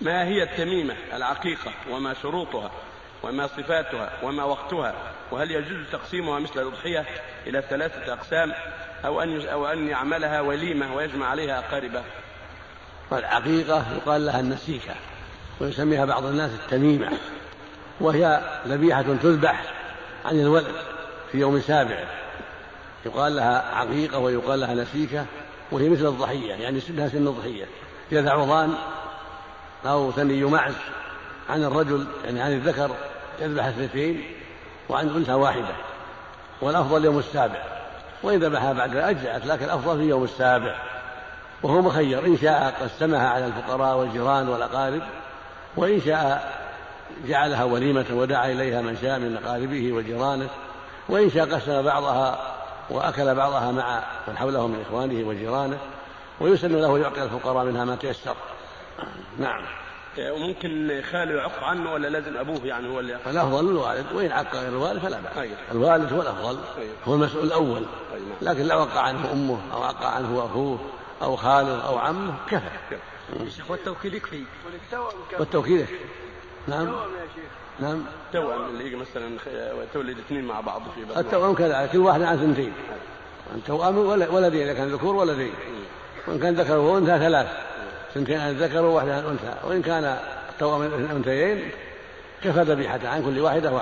ما هي التميمة العقيقة وما شروطها وما صفاتها وما وقتها وهل يجوز تقسيمها مثل الأضحية إلى ثلاثة أقسام أو أن أو أن يعملها وليمة ويجمع عليها أقاربه والعقيقة يقال لها النسيكة ويسميها بعض الناس التميمة وهي ذبيحة تذبح عن الولد في يوم سابع. يقال لها عقيقة ويقال لها نسيكة وهي مثل الضحية يعني سنها سن الضحية. يذع أو ثني معز عن الرجل يعني عن الذكر يذبح اثنتين وعن أنثى واحدة والأفضل يوم السابع. وإن ذبحها بعد أجزأت لكن الأفضل في يوم السابع. وهو مخير إن شاء قسمها على الفقراء والجيران والأقارب وإن شاء جعلها وليمة ودعا إليها من شاء من أقاربه وجيرانه وإن شاء قسم بعضها وأكل بعضها مع من حوله من إخوانه وجيرانه ويسن له يعطي الفقراء منها ما تيسر. نعم. وممكن خاله يعق عنه ولا لازم أبوه يعني هو اللي يعق؟ الافضل الوالد وإن عق غير الوالد فلا بأس. أيوة. الوالد هو الأفضل أيوة. هو المسؤول الأول. أيوة. لكن لو وقع عنه أمه أو وقع عنه أخوه أو خاله أو عمه كفى. شيخ والتوكيل يكفي؟ والتوكيل نعم. نعم. توأم اللي يجي مثلا تولد اثنين مع بعض في بطن التوأم كذلك كل واحد عن ثنتين. التوأم ولدين إذا كان ذكور ولدين وإن كان ذكر وأنثى ثلاث. ثنتين عن الذكر وواحدة عن الأنثى وإن كان التوأم الأنثيين كفى ذبيحة عن كل واحدة واحدة